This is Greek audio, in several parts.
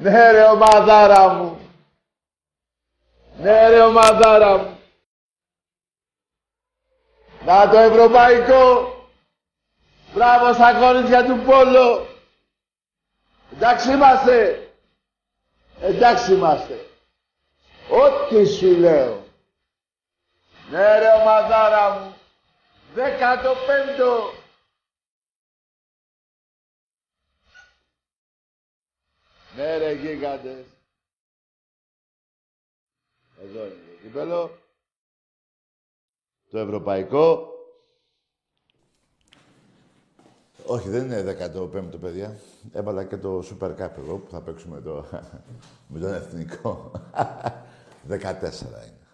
Ναι ρε ομαδάρα μου. Ναι ρε ομαδάρα μου. Να το ευρωπαϊκό. Μπράβο στα κορίτσια του Πόλο. Εντάξει είμαστε. Εντάξει είμαστε. Ό,τι σου λέω. Ναι ρε ομαδάρα μου. Δέκατο πέμπτο. Ναι ρε γίγαντες. Εδώ είναι το κύπελο. Το ευρωπαϊκό. Όχι, δεν είναι 15ο, παιδιά. Έβαλα και το Super Cup εγώ που θα παίξουμε το... με τον εθνικό. 14 είναι.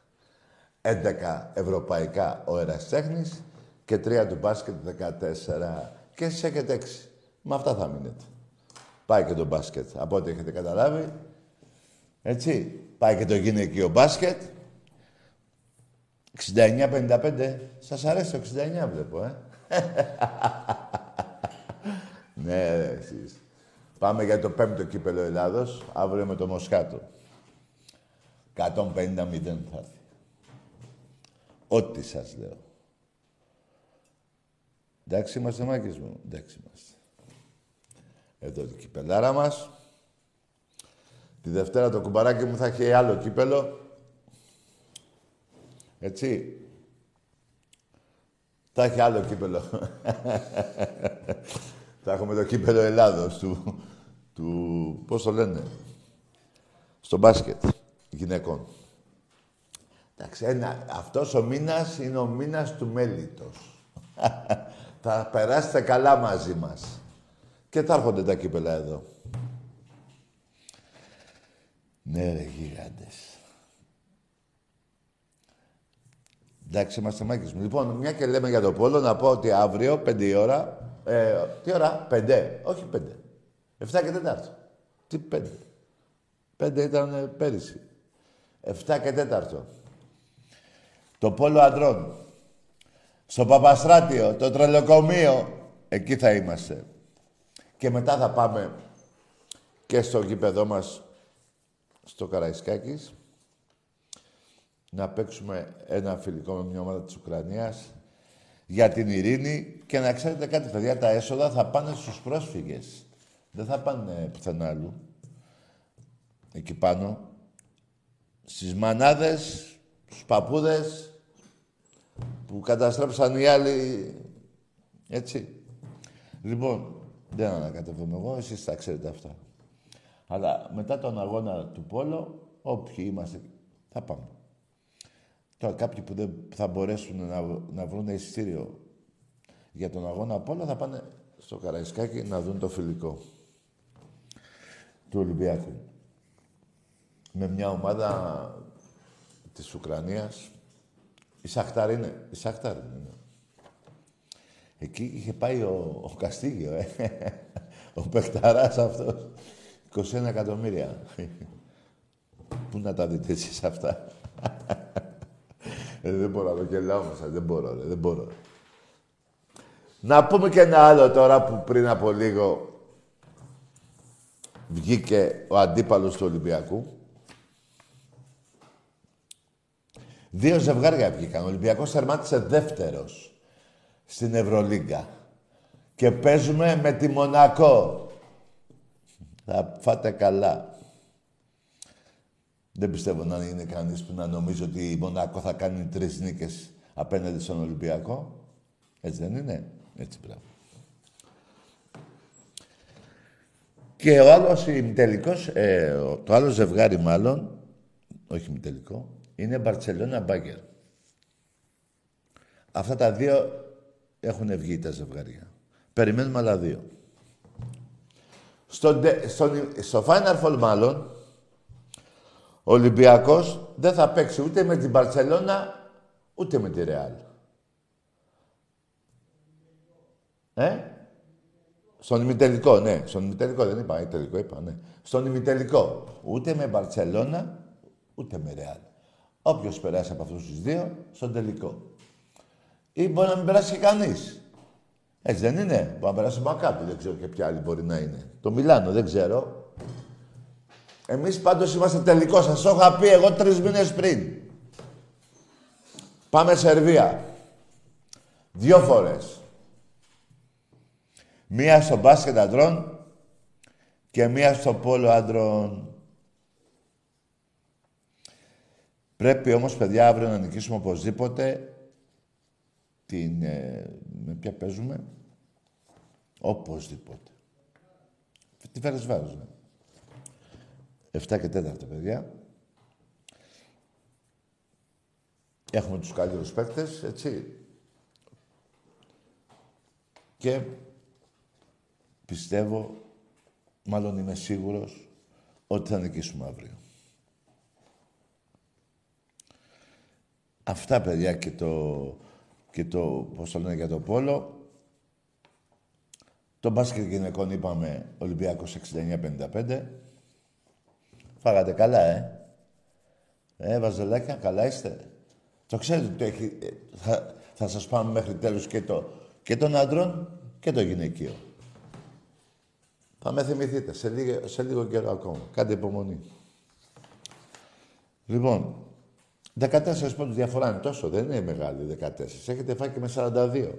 11 ευρωπαϊκά ο εραστέχνης και 3 του μπάσκετ 14. Και εσείς έχετε 6. Με αυτά θα μείνετε. Πάει και το μπάσκετ, από ό,τι έχετε καταλάβει. Έτσι. Πάει και το γυναικείο μπάσκετ. 69-55. Σας αρέσει το 69 βλέπω, ε. ναι, ρε, εσείς. Πάμε για το πέμπτο κύπελο Ελλάδος, αύριο με το Μοσχάτο. 150-0 θα έρθει. Ό,τι σας λέω. Εντάξει είμαστε, μάκες μου. Εντάξει είμαστε. Εδώ η κυπελάρα μας. Τη Δευτέρα το κουμπαράκι μου θα έχει άλλο κύπελο. Έτσι. Θα έχει άλλο κύπελο. θα έχουμε το κύπελο Ελλάδος του, του... Πώς το λένε. Στο μπάσκετ γυναικών. Εντάξει, ένα, αυτός ο μήνας είναι ο μήνας του μέλητος. θα περάσετε καλά μαζί μας. Και θα έρχονται τα κύπελα εδώ. Ναι ρε γίγαντες. Εντάξει, είμαστε μάκες μου. Λοιπόν, μια και λέμε για το πόλο, να πω ότι αύριο, πέντε η ώρα... Ε, τι ώρα, πέντε, όχι πέντε. Εφτά και τέταρτο. Τι πέντε; Πέντε ήταν ε, πέρυσι. Εφτά και τέταρτο. Το πόλο αντρών. Στο Παπαστράτιο, το τρελοκομείο. Εκεί θα είμαστε. Και μετά θα πάμε και στο γήπεδό μας στο Καραϊσκάκης να παίξουμε ένα φιλικό με μια ομάδα της Ουκρανίας για την ειρήνη και να ξέρετε κάτι, παιδιά, τα έσοδα θα πάνε στους πρόσφυγες. Δεν θα πάνε πουθενά αλλού. Εκεί πάνω. Στις μανάδες, στους παππούδες που καταστρέψαν οι άλλοι. Έτσι. Λοιπόν, δεν ανακατεύομαι εγώ, εσείς τα ξέρετε αυτά. Αλλά μετά τον αγώνα του Πόλο, όποιοι είμαστε, θα πάμε. Τώρα κάποιοι που δεν θα μπορέσουν να, να βρουν εισιτήριο για τον αγώνα απ' όλα θα πάνε στο Καραϊσκάκι να δουν το φιλικό του Ολυμπιακού. Με μια ομάδα της Ουκρανίας. Η Σαχτάρ είναι. Η Σαχτάρ είναι. Ναι. Εκεί είχε πάει ο, ο Καστίγιο, ε. ο παιχταράς αυτός. 21 εκατομμύρια. Πού να τα δείτε εσείς αυτά; ε, δεν μπορώ να το γελάω μέσα. Δεν μπορώ, δεν μπορώ. Να πούμε και ένα άλλο τώρα που πριν από λίγο βγήκε ο αντίπαλος του Ολυμπιακού. Δύο ζευγάρια βγήκαν. Ο Ολυμπιακός τερμάτισε δεύτερος στην Ευρωλίγκα. Και παίζουμε με τη Μονακό. Θα φάτε καλά. Δεν πιστεύω να είναι κανείς που να νομίζει ότι η Μονακό θα κάνει τρεις νίκες απέναντι στον Ολυμπιακό. Έτσι δεν είναι. Έτσι πράγμα. Και ο άλλος ημιτελικός, ε, το άλλο ζευγάρι μάλλον, όχι ημιτελικό, είναι Μπαρτσελώνα Μπάγκερ. Αυτά τα δύο έχουν βγει τα ζευγάρια. Περιμένουμε άλλα δύο. Στο, στο, στο Final Four μάλλον, ο Ολυμπιακός δεν θα παίξει ούτε με την Μπαρτσελώνα, ούτε με τη Ρεάλ. Ε; Στον ημιτελικό, ναι. Στον ημιτελικό δεν είπα, τελικό είπα, ναι. Στον ημιτελικό. Ούτε με Μπαρτσελώνα, ούτε με Ρεάλ. Όποιος περάσει από αυτούς τους δύο, στον τελικό. Ή μπορεί να μην περάσει και κανείς. Έτσι δεν είναι. Μπορεί να περάσει Μακάπη, δεν ξέρω και ποια άλλη μπορεί να είναι. Το Μιλάνο, δεν ξέρω. Εμείς πάντως είμαστε τελικό. Σας το είχα πει εγώ τρεις μήνες πριν. Πάμε Σερβία. Δύο φορές. Μία στο μπάσκετ αντρών και μία στο πόλο αντρών. Πρέπει όμως, παιδιά, αύριο να νικήσουμε οπωσδήποτε την... Ε, με ποια παίζουμε; Οπωσδήποτε. Τι φέρες βάζω, ναι. 7 και 4, παιδιά. Έχουμε τους καλύτερους παίκτες, έτσι. Και πιστεύω, μάλλον είμαι σίγουρος, ότι θα νικήσουμε αύριο. Αυτά, παιδιά, και το, και το πώς το λένε για το πόλο. Το μπάσκετ γυναικών είπαμε Ολυμπιακός 69-55. Φάγατε καλά, ε. Ε, βαζελάκια, καλά είστε. Το ξέρετε ότι έχει, ε, θα, θα σας πάμε μέχρι τέλους και, το, και των άντρων και το γυναικείο. Θα με θυμηθείτε σε λίγο, σε λίγο καιρό ακόμα. Κάντε υπομονή. Λοιπόν, 14 πόντους διαφορά είναι τόσο, δεν είναι μεγάλη 14. Έχετε φάει και με 42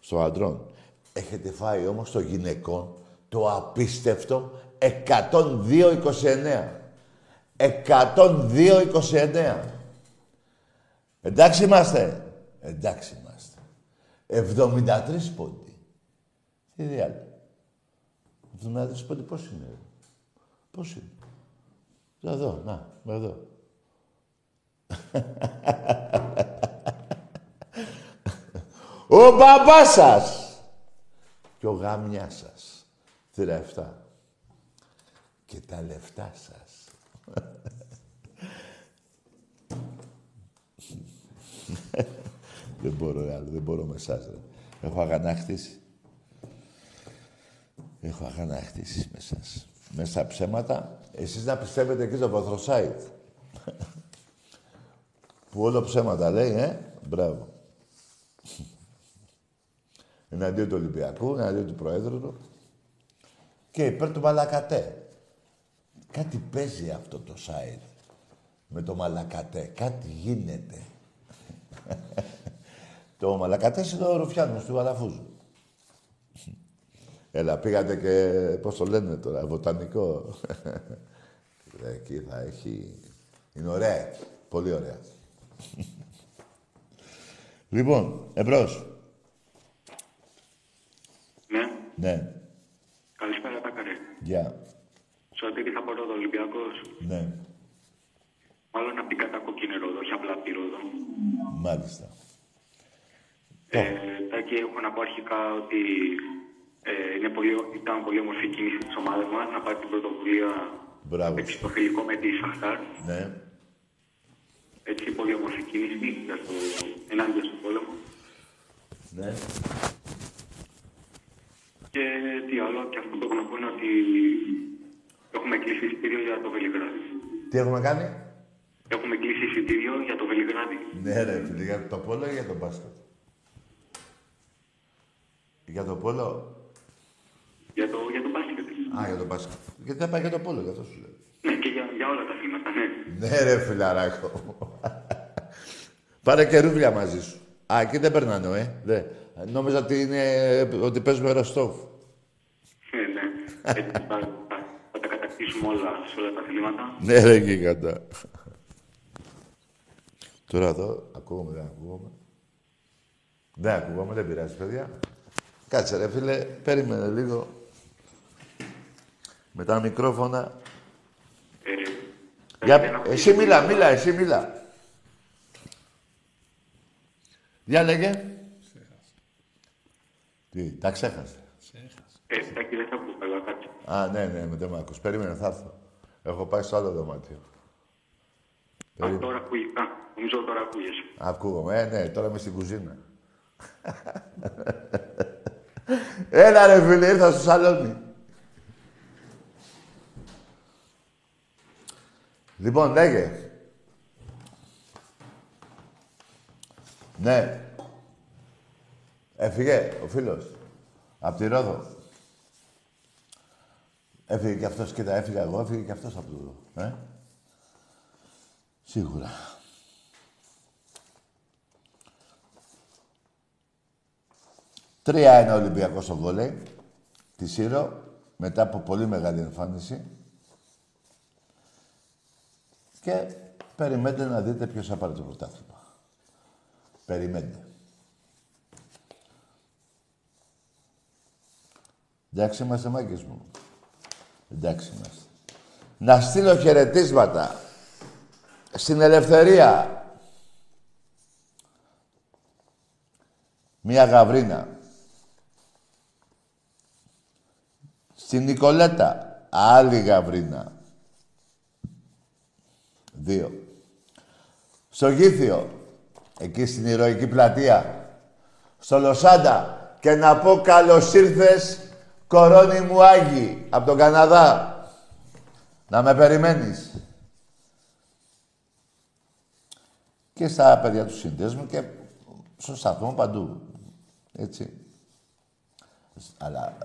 στο αντρών. Έχετε φάει όμως στο γυναικό το απίστευτο 102-29. 102-29. Εντάξει είμαστε. Εντάξει είμαστε. 73 πόντι. Τι διάλογο. 73 πόντι πώς είναι. Πώς είναι; Εδώ, να, εδώ. Ο μπαμπάς σας και ο γάμια σας. Θηρά Και τα λεφτά σας. δεν μπορώ άλλο, δεν μπορώ με εσάς. Ρε. Έχω αγανάκτηση. Έχω αγανάκτηση με εσάς. Μέσα ψέματα, εσείς να πιστεύετε εκεί στο βαθροσάιτ. Που όλο ψέματα λέει, ε. Μπράβο. εναντίον του Ολυμπιακού, εναντίον του Προέδρου του και υπέρ του Μαλακατέ. Κάτι παίζει αυτό το site με το Μαλακατέ. Κάτι γίνεται. το Μαλακατέ είναι ο Ρουφιάνος του Βαλαφούζου. Έλα, πήγατε και, πώς το λένε τώρα, βοτανικό. Εκεί θα έχει... Είναι ωραία. Πολύ ωραία. Λοιπόν, εμπρός. Ναι. Ναι. Καλησπέρα, Τάκαρε. Γεια. Σωτήρη θα πω Ολυμπιακός. Ναι. Μάλλον από την κατακόκκινη ρόδο, όχι απλά από τη ρόδο. Μάλιστα. Ε, Τάκη, έχω να πω αρχικά ότι ε, είναι πολύ, ήταν πολύ όμορφη η κίνηση της ομάδας μας να πάρει την πρωτοβουλία Μπράβο. να παίξει το φιλικό με τη Σαχτάρ. Ναι. Έτσι, πολύ όμορφη κίνηση για το, ενάντια στον πόλεμο. Ναι. Και τι άλλο, και αυτό που έχω να πω είναι ότι έχουμε κλείσει εισιτήριο για το Βελιγράδι. Τι έχουμε κάνει; Έχουμε κλείσει εισιτήριο για το Βελιγράδι. Ναι, ρε, φίλε, για το πόλο ή για το μπάσκετ. Για το πόλο; Για το, για το μπάσκετ. Α, για το μπάσκετ. Γιατί δεν πάει για το πόλο, γι' αυτό σου λέω. Ναι, και για, για όλα τα αθλήματα, ναι. Ναι, ρε, φιλαράκο. Πάρε και ρούβλια μαζί σου. Α, εκεί δεν περνάνε, ε. Δε. Νόμιζα ότι, είναι, ότι παίζουμε Ροστόφ. Ναι, ναι. Έτσι θα, θα, θα τα κατακτήσουμε όλα σε όλα τα αθλήματα. Ναι, ρε, γίγαντα. Τώρα εδώ, ακούγομαι, δεν ακούγομαι. Δεν ακούγομαι, δεν πειράζει, παιδιά. Κάτσε, ρε, φίλε, περίμενε λίγο. Με τα μικρόφωνα. Ε, Για... δεν έχω- Εσύ μίλα, μίλα, εσύ μίλα. Για λέγε. Τι, τα ξέχασε. Ε, Τάκη, δεν θα πω καλά, κάτσε. Α, ναι, ναι, με δεν μ' ακούς. Περίμενε, θα έρθω. Έχω πάει στο άλλο δωμάτιο. Α, τώρα ακούγει. Α, νομίζω τώρα ακούγεσαι. Ακούγομαι. Ε, ναι, τώρα είμαι στην κουζίνα. Έλα ρε φίλε, ήρθα στο σαλόνι. Λοιπόν, λέγε. Ναι. Έφυγε ο φίλος. Απ' τη Ρόδο. Έφυγε κι αυτός, κοίτα, έφυγα εγώ, έφυγε κι αυτός από το... Ε; Σίγουρα. Τρία είναι ο Ολυμπιακός στο βόλεϊ. Τη Σύρο, μετά από πολύ μεγάλη εμφάνιση. Και περιμένετε να δείτε ποιος θα πάρει το πρωτάθλημα. Περιμένετε. Εντάξει είμαστε μάγκες μου. Εντάξει είμαστε. Να στείλω χαιρετίσματα στην Ελευθερία. Μία γαβρίνα. Στην Νικολέτα. Άλλη γαβρίνα. Δύο. Στο Γήθιο. Εκεί στην ηρωική πλατεία. Στο Λοσάντα. Και να πω καλώς ήρθες κορώνη μου Άγι από τον Καναδά. Να με περιμένεις. Και στα παιδιά του συνδέσμου και στο σταθμό παντού. Έτσι. Αλλά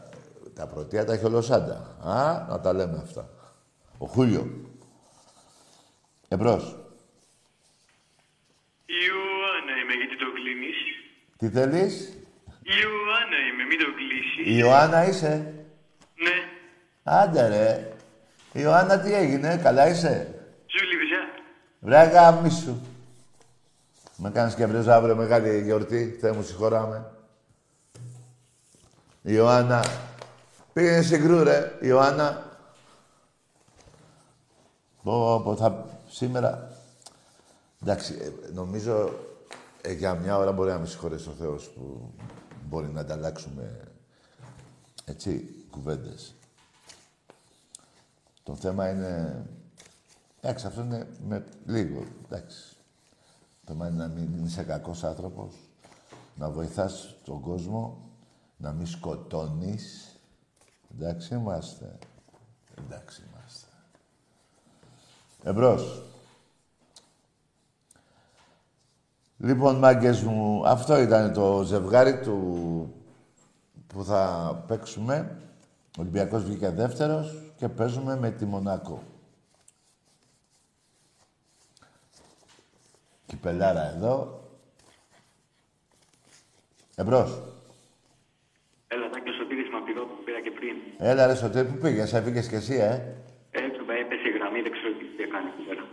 τα πρωτεία τα έχει ο Λοσάντα. Α, να τα λέμε αυτά. Ο Χούλιο. Εμπρός. Ιωάννα είμαι, γιατί το κλείνεις. Τι θέλεις; Ιωάννα είμαι, μην το κλείσει. Η Ιωάννα είσαι; Ναι, Άντε ρε. Η Ιωάννα τι έγινε, καλά είσαι; Ζούλη Βυζιά. Βρε γάμισου. Με κάνεις και βρες αύριο μεγάλη γιορτή. Θεέ μου συγχωράμε. Η Ιωάννα. Πήγαινε συγκρού ρε, η Ιωάννα. Πω, πω, θα... Σήμερα... Εντάξει, ε, νομίζω ε, για μια ώρα μπορεί να με συγχωρέσει ο Θεός που μπορεί να ανταλλάξουμε έτσι, κουβέντες. Το θέμα είναι... Εντάξει, αυτό είναι με λίγο, εντάξει. Το θέμα είναι να μην είσαι κακός άνθρωπος, να βοηθάς τον κόσμο, να μην σκοτώνεις. Εντάξει είμαστε. Εντάξει είμαστε. Εμπρός. Λοιπόν, μάγκες μου, αυτό ήταν το ζευγάρι του που θα παίξουμε. Ο Ολυμπιακός βγήκε δεύτερος και παίζουμε με τη Μονάκο. Κυπελάρα εδώ. Εμπρός. Έλα, Τάκη, ο Σωτήρης με απειρό που πήρα και πριν. Έλα ρε Σωτήρη, πού πήγες, έφυγες κι εσύ, ε; Έτσι, με έπεσε η γραμμή, δεν ξέρω τι έκανε εκεί πέρα.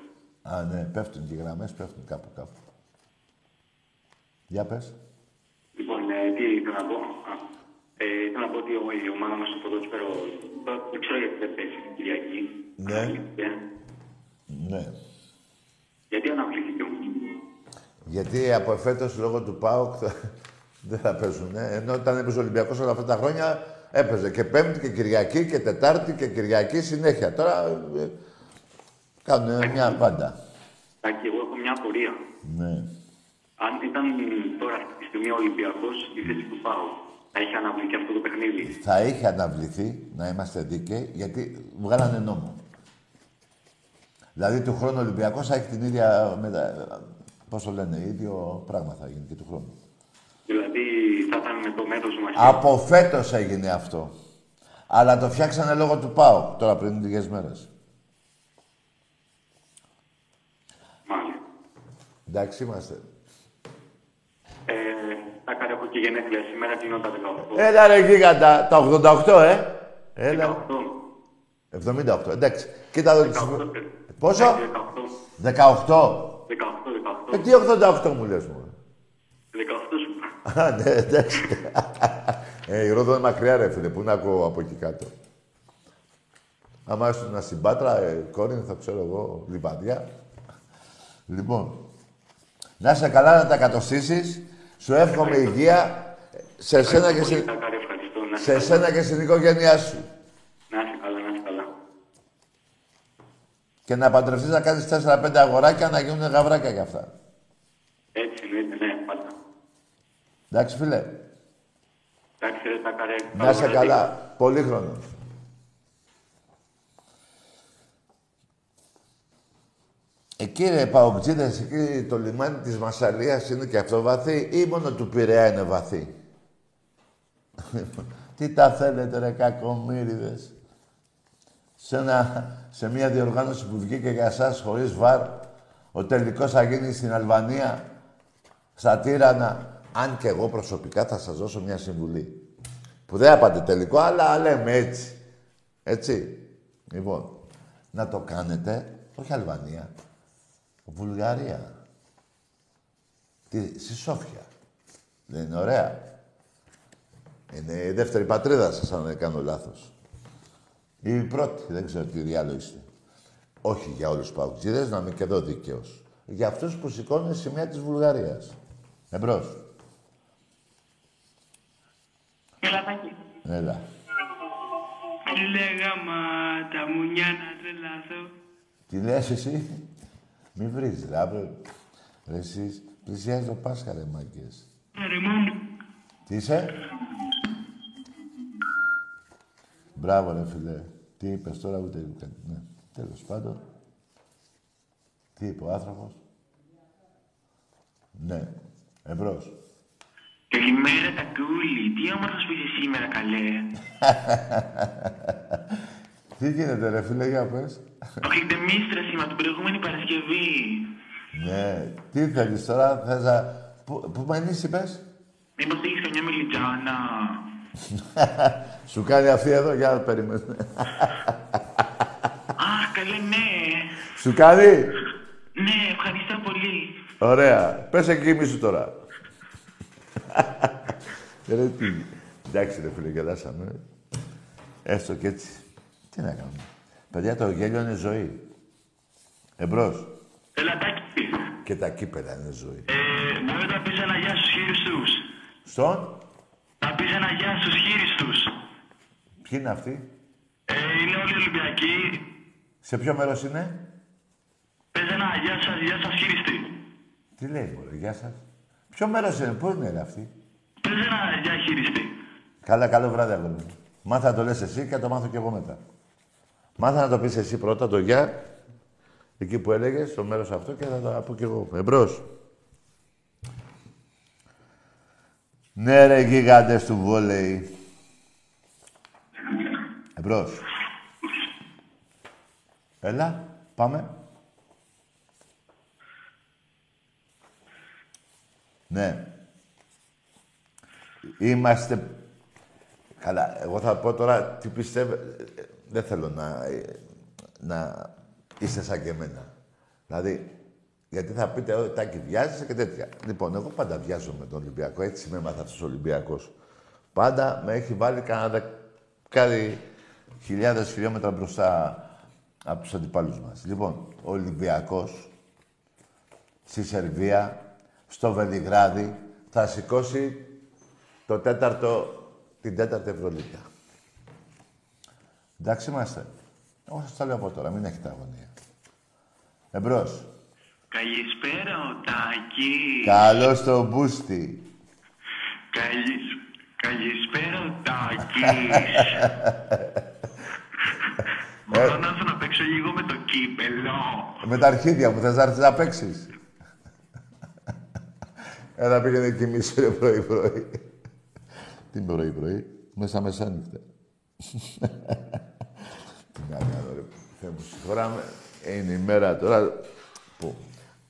Α, ναι, πέφτουν και οι γραμμές, πέφτουν κάπου κάπου. Για πες. Λοιπόν, ε, τι ήθελα να πω. Α, ε, ήθελα να πω ότι ο- η ομάδα μας στο ποδόσφαιρο τώρα δεν ξέρω γιατί δεν παίζει την Κυριακή. Ναι. Αναβλήθηκε. Ναι. Γιατί αναβλήθηκε; Όμως. Γιατί από εφέτος λόγω του ΠΑΟΚ θα, Δεν θα παίζουν. Ε. Ενώ όταν έπαιζε ο Ολυμπιακός όλα αυτά τα χρόνια, έπαιζε και Πέμπτη και Κυριακή και Τετάρτη και Κυριακή συνέχεια. Τώρα ε, κάνουν μια πάντα. Τάκη, εγώ έχω μια απορία. Ναι. Αν ήταν τώρα αυτή τη στιγμή ο Ολυμπιακός στη θέση του Πάου, θα είχε αναβληθεί αυτό το παιχνίδι; Θα είχε αναβληθεί, να είμαστε δίκαιοι, γιατί βγάλανε νόμο. Δηλαδή του χρόνου ο Ολυμπιακός θα έχει την ίδια. Πώς το λένε, ίδιο πράγμα θα γίνει και του χρόνου. Δηλαδή θα ήταν με το μέρο μα. Από φέτος έγινε αυτό. Αλλά το φτιάξανε λόγω του ΠΑΟ τώρα πριν λίγες μέρες. Μάλιστα. Εντάξει είμαστε. Ε, τα κάνω έχω και γενέθλια σήμερα, κλείνω τα 18. Έλα ρε γίγαντα, τα 88 ε. Έλα. 18. 78, εντάξει. Κοίτα εδώ τις... 18. Πόσο; 18. 18. 18, 18. Ε, τι 88 μου λες μου. 18 σου. Α, ναι, εντάξει. ε, η Ρόδο είναι μακριά ρε φίλε, πού να ακούω από εκεί κάτω. Άμα ήσουν στην Πάτρα, ε, θα ξέρω εγώ, λιβαδιά. Λοιπόν, να είσαι καλά να τα κατοστήσεις. Σου εύχομαι υγεία σε σένα και, στη... σε σένα και στην οικογένειά σου. Να είσαι καλά, να είσαι καλά. Και να παντρευτείς να κάνεις 4-5 αγοράκια να γίνουν γαβράκια για αυτά. Έτσι εννοείται, ναι, πάντα. Εντάξει, φίλε. Εντάξει, ρε, τα καρέ. Να είσαι καλά. Πολύχρονος. Εκεί ρε Παοκτζίδες, εκεί το λιμάνι της Μασαλίας είναι και αυτό βαθύ ή μόνο του Πειραιά είναι βαθύ; Τι τα θέλετε ρε κακομύριδες; Σε, ένα, σε μια διοργάνωση που βγήκε για εσάς χωρίς βάρ, ο τελικός θα γίνει στην Αλβανία, στα Τύρανα. Αν και εγώ προσωπικά θα σας δώσω μια συμβουλή. Που δεν απάντε τελικό, αλλά λέμε έτσι. Έτσι. Λοιπόν, να το κάνετε, όχι Αλβανία, Βουλγαρία. Τι, στη Σόφια. Δεν είναι ωραία. Είναι η δεύτερη πατρίδα σας, αν δεν κάνω λάθος. Ή η πρώτη, δεν ξέρω τι διάλογο είστε. Όχι για όλους τους παουτζίδες, να είμαι και εδώ δίκαιος. Για αυτούς που σηκώνουν σημαία της Βουλγαρίας. Εμπρός. Έλα, Τάκη. Έλα. Λέγαμα τα μουνιά να τρελαθώ. Τι λες εσύ; Μη βρεις, ρε, αύριο. Ρε, εσείς, πλησιάζει το Πάσχα, ρε, μάγκες. Ρε μόνο. Τι είσαι; Μπράβο, ρε, φίλε. Τι είπες τώρα, ούτε ούτε. Ναι. Τέλος πάντων. Τι είπε ο άνθρωπος; Ναι. Εμπρός. Καλημέρα τα κούλι. Τι όμορφος που είσαι σήμερα, καλέ. Τι γίνεται, ρε, φίλε, για πες. Όχι, μίστρα σήμα την προηγούμενη Παρασκευή. Ναι. Τι θέλεις τώρα, θες να... Πού, πού μανείς, είπες. Μήπως έχεις καμιά μελιτζάνα. Σου κάνει αυτή εδώ, για να περιμένει. Αχ, καλέ, ναι. Σου κάνει. Ναι, ευχαριστώ πολύ. Ωραία. Πες εκεί σου τώρα. ρε τι. Εντάξει ρε φίλε, γελάσαμε. Έστω και έτσι. Τι να κάνουμε. Παιδιά, το γέλιο είναι ζωή. Εμπρός. Έλα, Τάκη. Και τα κύπελα είναι ζωή. Ε, μπορεί να πεις ένα γεια στους χείριστους. Στον; Να πεις ένα γεια στους χείριστους. Ποιοι είναι αυτοί; Ε, είναι όλοι Ολυμπιακοί. Σε ποιο μέρος είναι; Πες ένα γεια σας, γεια σας χείριστη. Τι λέει, μωρέ, γεια σας. Ποιο μέρος είναι, πού είναι ρε, αυτοί; Πες ένα γεια χείριστη. Καλά, καλό βράδυ, αγόρι μου. Μάθα να το λες εσύ και θα το μάθω κι εγώ μετά. Μάθα να το πεις εσύ πρώτα το γεια, εκεί που έλεγες, στο μέρος αυτό και θα το πω κι εγώ. Εμπρός. Ναι ρε γίγαντες του βόλεϊ. Εμπρός. Έλα, πάμε. Ναι. Είμαστε... Καλά, εγώ θα πω τώρα τι πιστεύω. Δεν θέλω να, να είστε σαν και εμένα. Δηλαδή, γιατί θα πείτε, ότι Τάκη, βιάζεσαι και τέτοια. Λοιπόν, εγώ πάντα βιάζω με τον Ολυμπιακό. Έτσι με έμαθα αυτός ο Ολυμπιακός. Πάντα με έχει βάλει κανένα δεκάδι χιλιάδες χιλιόμετρα μπροστά από τους αντιπάλους μας. Λοιπόν, ο Ολυμπιακός στη Σερβία, στο Βελιγράδι, θα σηκώσει το τέταρτο, την τέταρτη Ευρωλίγα. Εντάξει είμαστε. Εγώ σας το λέω από τώρα, μην έχετε αγωνία. Εμπρός. Καλησπέρα, ο Τάκης. Καλώς το μπούστι. Καλης... Καλησπέρα, ο Τάκης. Μπορώ να έρθω να παίξω λίγο με το κύπελο. Με τα αρχίδια μου, θες να έρθεις να παίξεις. Έλα πήγαινε κοιμήσου ρε πρωί-πρωί. Τι πρωί-πρωί, μέσα μεσάνυχτα. Τι να κάνω ρε, Θεέ μου, συγχωράμε. Είναι η μέρα τώρα που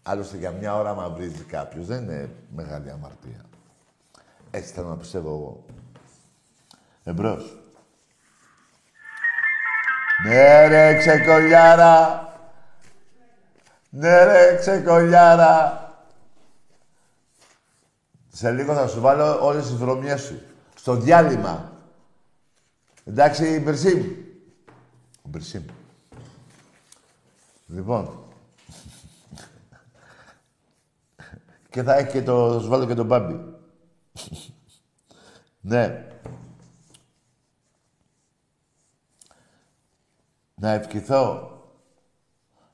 άλλωστε για μια ώρα μα βρίζει κάποιος, δεν είναι μεγάλη αμαρτία. Έτσι θέλω να πιστεύω εγώ. Εμπρός. Ναι ρε ξεκολιάρα. Ναι ρε ξεκολιάρα. Σε λίγο θα σου βάλω όλες τις βρωμιές σου. Στο διάλειμμα. Εντάξει, Μπερσίμ. Ο Μπερσίμ. Λοιπόν. και θα έχει και το... Θα σου βάλω και τον Μπάμπι. ναι. Να ευχηθώ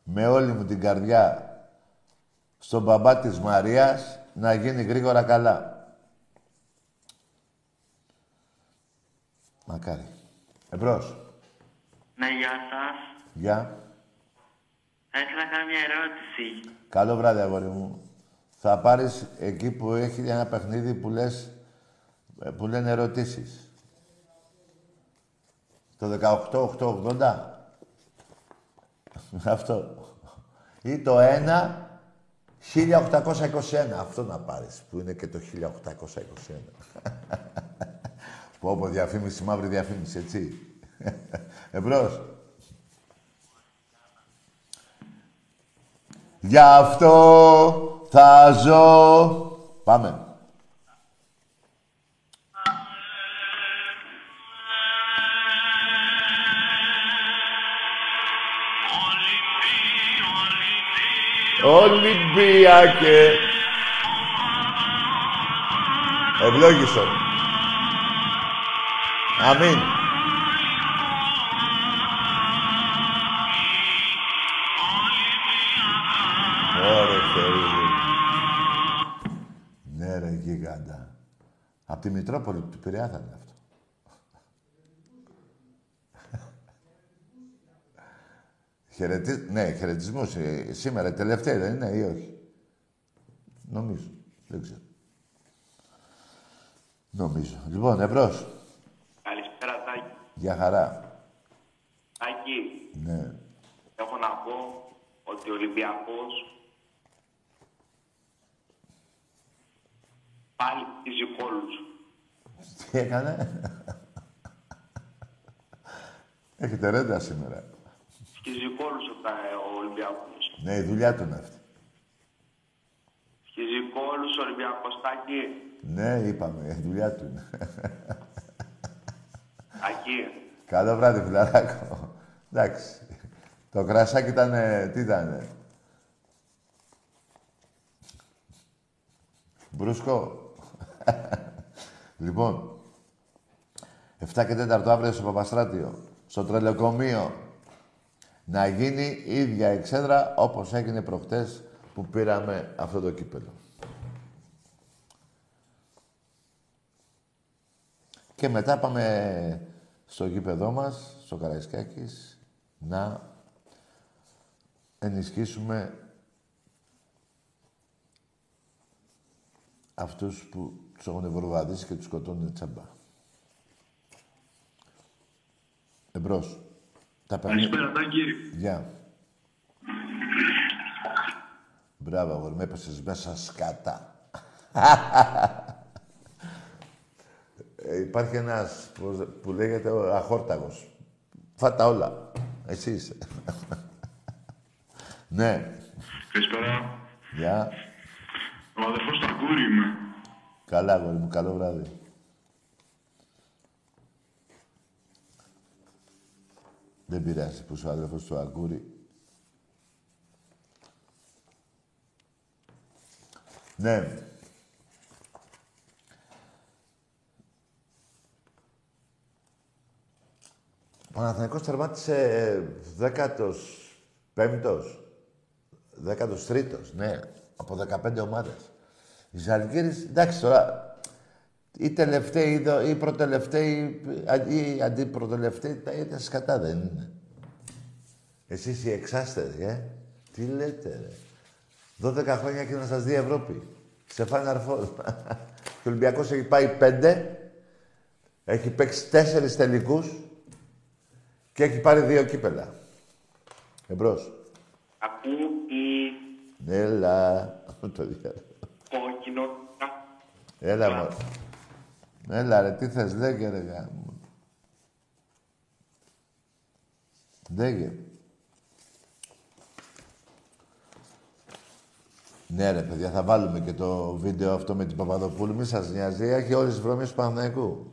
με όλη μου την καρδιά στον μπαμπά της Μαρίας να γίνει γρήγορα καλά. Μακάρι. Εμπρός. Ναι, γεια σας. Γεια. Θα ήθελα να κάνω μια ερώτηση. Καλό βράδυ, αγόρι μου. Θα πάρεις εκεί που έχει ένα παιχνίδι που λες, ε, που λένε ερωτήσεις. Το 18-8-80. Αυτό. Ή το 1 1821. Αυτό να πάρεις, που είναι και το 1821. Πω πω, διαφήμιση, μαύρη διαφήμιση, έτσι. Εμπρός. Γι' αυτό θα ζω. Πάμε. Ολυμπιακέ. Ευλόγησον. Αμήν. Απ' τη Μητρόπολη του Πειραιά θα είναι αυτό. Χαιρετι... Ναι, χαιρετισμός. σήμερα, τελευταία δεν είναι ή όχι; Νομίζω. Δεν ξέρω. Νομίζω. Λοιπόν, εμπρός. Καλησπέρα, Τάκη. Για χαρά. Τάκη, Ναι. έχω να πω ότι ο Ολυμπιακός πάλι χτίζει κόλους. Τι έκανε; Έχετε ρέντα σήμερα. Χτίζει κόλους ο, τα- ο Ολυμπιακός. Ναι, η δουλειά του είναι αυτή. Χτίζει κόλους ο Ολυμπιακός, Τάκη. Ναι, είπαμε, η δουλειά του είναι. Τάκη, Καλό βράδυ, φιλαράκο. Εντάξει. Το κρασάκι ήταν, τι ήταν. Μπρούσκο. λοιπόν, 7 και 4 αύριο στο Παπαστράτιο, στο τρελοκομείο, να γίνει η ίδια εξέδρα όπως έγινε προχτές που πήραμε αυτό το κύπελο. Και μετά πάμε στο γήπεδό μας, στο Καραϊσκάκης, να ενισχύσουμε αυτούς που τους έχουν βορβαδίσει και τους σκοτώνουν τσαμπά. Εμπρός. Τα παιχνίδια. Καλησπέρα, Τάκη. Γεια. Μπράβο, αγόρι, με έπεσες μέσα σκατά. Ε, υπάρχει ένας που, που λέγεται ο αχόρταγος. Φάτα όλα. Εσύ είσαι. ναι. Καλησπέρα. Γεια. Ο αδερφός του Αρκούρη είμαι. Καλά, αγόρι μου. Καλό βράδυ. Δεν πειράζει που ο άδερφος του Αγκούρη. Ναι. Ο Παναθηναϊκός τερμάτισε ε, δέκατος πέμπτος δέκατος τρίτος, ναι. Από 15 ομάδες. Η Ζαλγκύρης, εντάξει τώρα, ή τελευταίοι ή, δο- ή προτελευταίοι ή αντιπροτελευταίοι, τα ίδια σκατά δεν είναι. Εσείς οι εξάστεροι, ε. Τι λέτε, ρε. 12 χρόνια και να σας δει η Ευρώπη. Σε Final Four. και ο Ολυμπιακός έχει πάει πέντε, έχει παίξει τέσσερις τελικούς και έχει πάρει δύο κύπελα. Εμπρός. Ακούει Έλα. Το διάλογο. κόκκινο. Έλα, μωρέ. Έλα, ρε, τι θες, λέγε, ρε, γάμο. Λέγε. Ναι, ρε, παιδιά, θα βάλουμε και το βίντεο αυτό με την Παπαδοπούλου. Μη σας νοιάζει, έχει όλες τις βρωμίες του Παναθηναϊκού.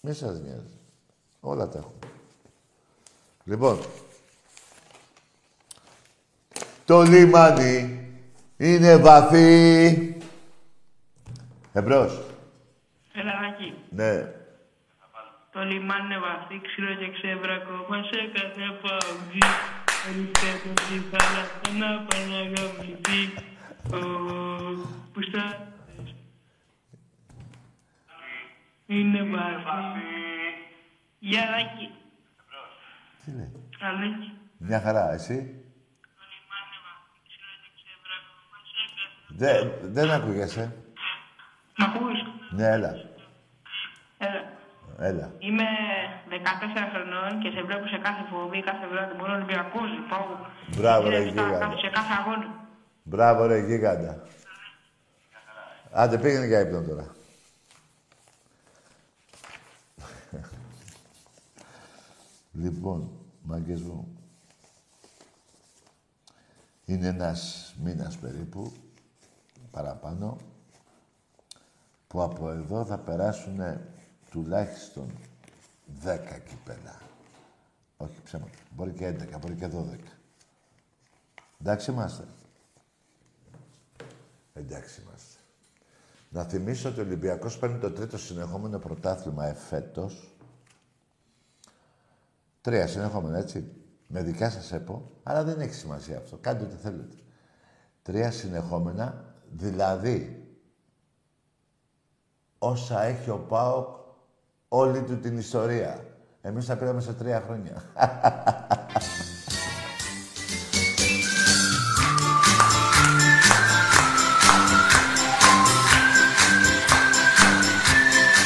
Μη σας νοιάζει. Όλα τα έχουμε. Λοιπόν, το λιμάνι είναι βαθύ. Εμπρός. Ελαράκι. Ναι. Το λιμάνι είναι βαθύ, ξύλο και ξέβρακο. Μα σε κάθε παγκή. Ελπίζω στη θάλασσα να πάει να γαμηθεί. Ω, Που στα... Είναι βαθύ. Γεια, Ράκη. Τι λέει; Αλέκη. Μια χαρά, εσύ. Το λιμάνι είναι βαθύ, ξύλο και ξέβρακο. Μα σε κάθε... Δε, δεν ακούγεσαι. Μ' ακούς; Ναι, έλα. Έλα. Έλα. Είμαι 14 χρονών και σε βλέπω σε κάθε φοβή, κάθε βράδυ. Μόνο Ολυμπιακός, πάω. Μπράβο, ρε, Είναι στα- γίγαντα. Σε κάθε αγώνα. Μπράβο, ρε, γίγαντα. Άντε, πήγαινε για ύπνο τώρα. λοιπόν, μάγκες μου. Είναι ένας μήνας περίπου, παραπάνω, που από εδώ θα περάσουν τουλάχιστον 10 κύπελα. Όχι ψέματα. Μπορεί και 11, μπορεί και 12. Εντάξει είμαστε. Εντάξει είμαστε. Να θυμίσω ότι ο Ολυμπιακός παίρνει το τρίτο συνεχόμενο πρωτάθλημα εφέτος. Τρία συνεχόμενα, έτσι. Με δικά σας έπω, αλλά δεν έχει σημασία αυτό. Κάντε ό,τι θέλετε. Τρία συνεχόμενα, δηλαδή όσα έχει ο ΠΑΟΚ όλη του την ιστορία. Εμείς τα πήραμε σε τρία χρόνια.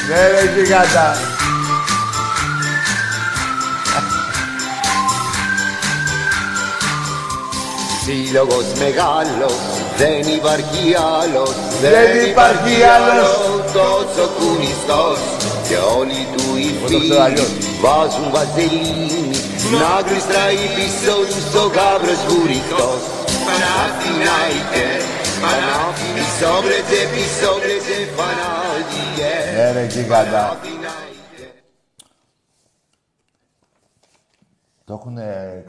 Ναι, ρε γιγάντα. Σύλλογος μεγάλος, δεν υπάρχει άλλος Δεν υπάρχει άλλος. Τόσο κουνιστός και όλοι του οι Εγώ το ξέρω αλλιώς. φίλοι Βάζουν βαζελίνη να γλιστράει πίσω τους ο γάβρος βουριχτός Παναθηναϊκέ, Παναθηναϊκέ Πισόμπρετζε, πισόμπρετζε, Παναθηναϊκέ Ναι, ρε γιγάντα. Παναθηναϊκέ Το έχουν,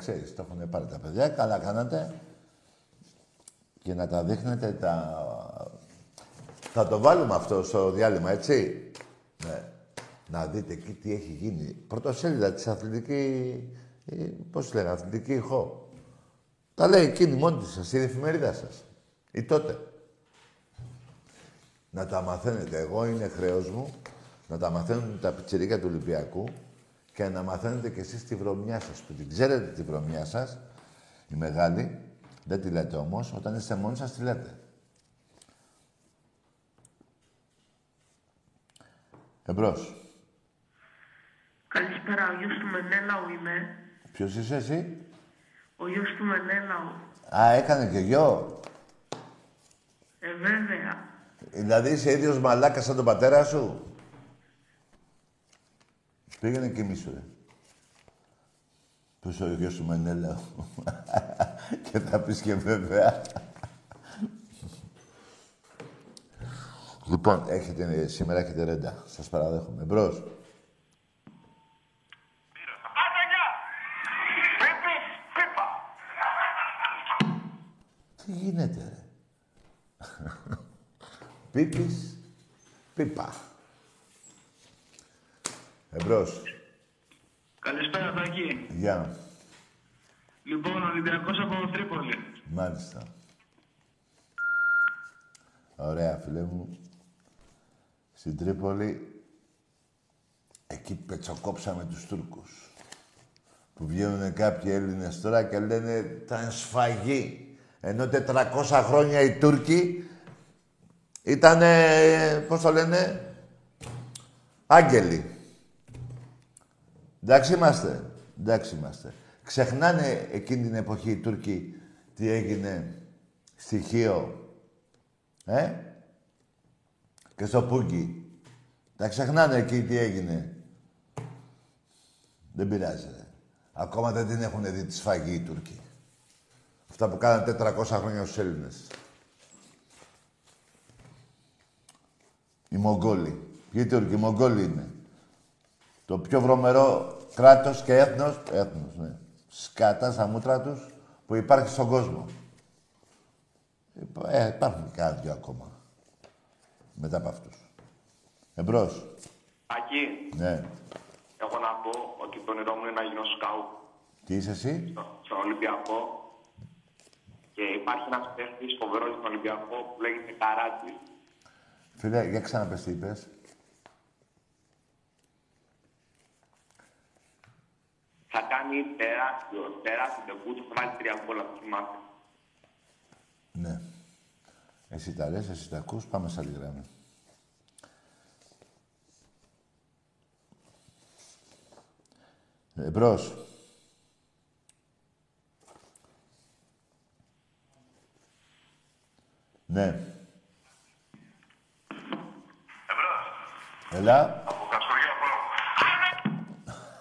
ξέρεις, το έχουν πάρει τα παιδιά. Καλά κάνατε. Και να τα δείχνετε τα... Θα το βάλουμε αυτό στο διάλειμμα, έτσι; Ναι. Να δείτε εκεί τι έχει γίνει. Πρωτοσέλιδα της αθλητική... ε, Πώς λέγανε, αθλητική ηχό. Τα λέει εκείνη μόνη της, στη εφημερίδα σας. Ή τότε. Να τα μαθαίνετε. Εγώ είναι χρέος μου να τα μαθαίνουν τα πιτσιρίκια του Ολυμπιακού και να μαθαίνετε κι εσείς τη βρωμιά σας, που την ξέρετε τη βρωμιά σας, η μεγάλη, δεν τη λέτε όμως, όταν είστε μόνοι σας τη λέτε. Εμπρός. Καλησπέρα, ο γιος του Μενέλαου είμαι. Ποιος είσαι εσύ; Ο γιος του Μενέλαου. Α, έκανε και γιο. Ε, βέβαια. Δηλαδή είσαι ίδιος μαλάκας σαν τον πατέρα σου; Πήγαινε και μίσου, ρε. Ποιος ο γιος του Μενέλα. και θα πεις και βέβαια. Λοιπόν, έχετε, σήμερα έχετε ρέντα. Σας παραδέχομαι. Μπρος. Τι γίνεται, ρε; Πίπης, πίπα. Εμπρός. Καλησπέρα, Τάκη. Γεια. Λοιπόν, Ολυμπιακός από Τρίπολη. Μάλιστα. Ωραία, φίλε μου. Στην Τρίπολη, εκεί πετσοκόψαμε τους Τούρκους. Που βγαίνουν κάποιοι Έλληνες τώρα και λένε ήταν σφαγή. Ενώ 400 χρόνια οι Τούρκοι ήταν, πώς το λένε, άγγελοι. Εντάξει είμαστε. Εντάξει είμαστε. Ξεχνάνε εκείνη την εποχή οι Τούρκοι τι έγινε στοιχείο. Ε; Και στο Πούγκι. Τα ξεχνάνε εκεί τι έγινε. Δεν πειράζει, ρε. Ακόμα δεν την έχουν δει τη σφαγή οι Τούρκοι. Αυτά που κάνανε 400 χρόνια στους Έλληνες. Οι Μογγόλοι. Ποιοι Τούρκοι, οι Μογγόλοι είναι. Το πιο βρωμερό κράτος και έθνος, έθνος, ναι. Σκάτα στα μούτρα τους που υπάρχει στον κόσμο. Ε, υπάρχουν κάτι δυο ακόμα. Μετά από αυτούς. Εμπρός. Άκη, Ναι. έχω να πω ότι το όνειρό μου είναι να γίνω σκάου Τι είσαι εσύ. στο- στον Ολυμπιακό. Και υπάρχει ένας παίχτης φοβερός στον Ολυμπιακό που λέγεται Καράτη. Φίλε, για ξαναπες τι είπες. Θα κάνει τεράστιο, τεράστιο τεμπούτ, θα βάλει τρία γκολ από θυμάστε. Ναι. Εσύ τα λες, εσύ τα ακούς, πάμε σε άλλη γραμμή. Εμπρός. Ναι. Έλα.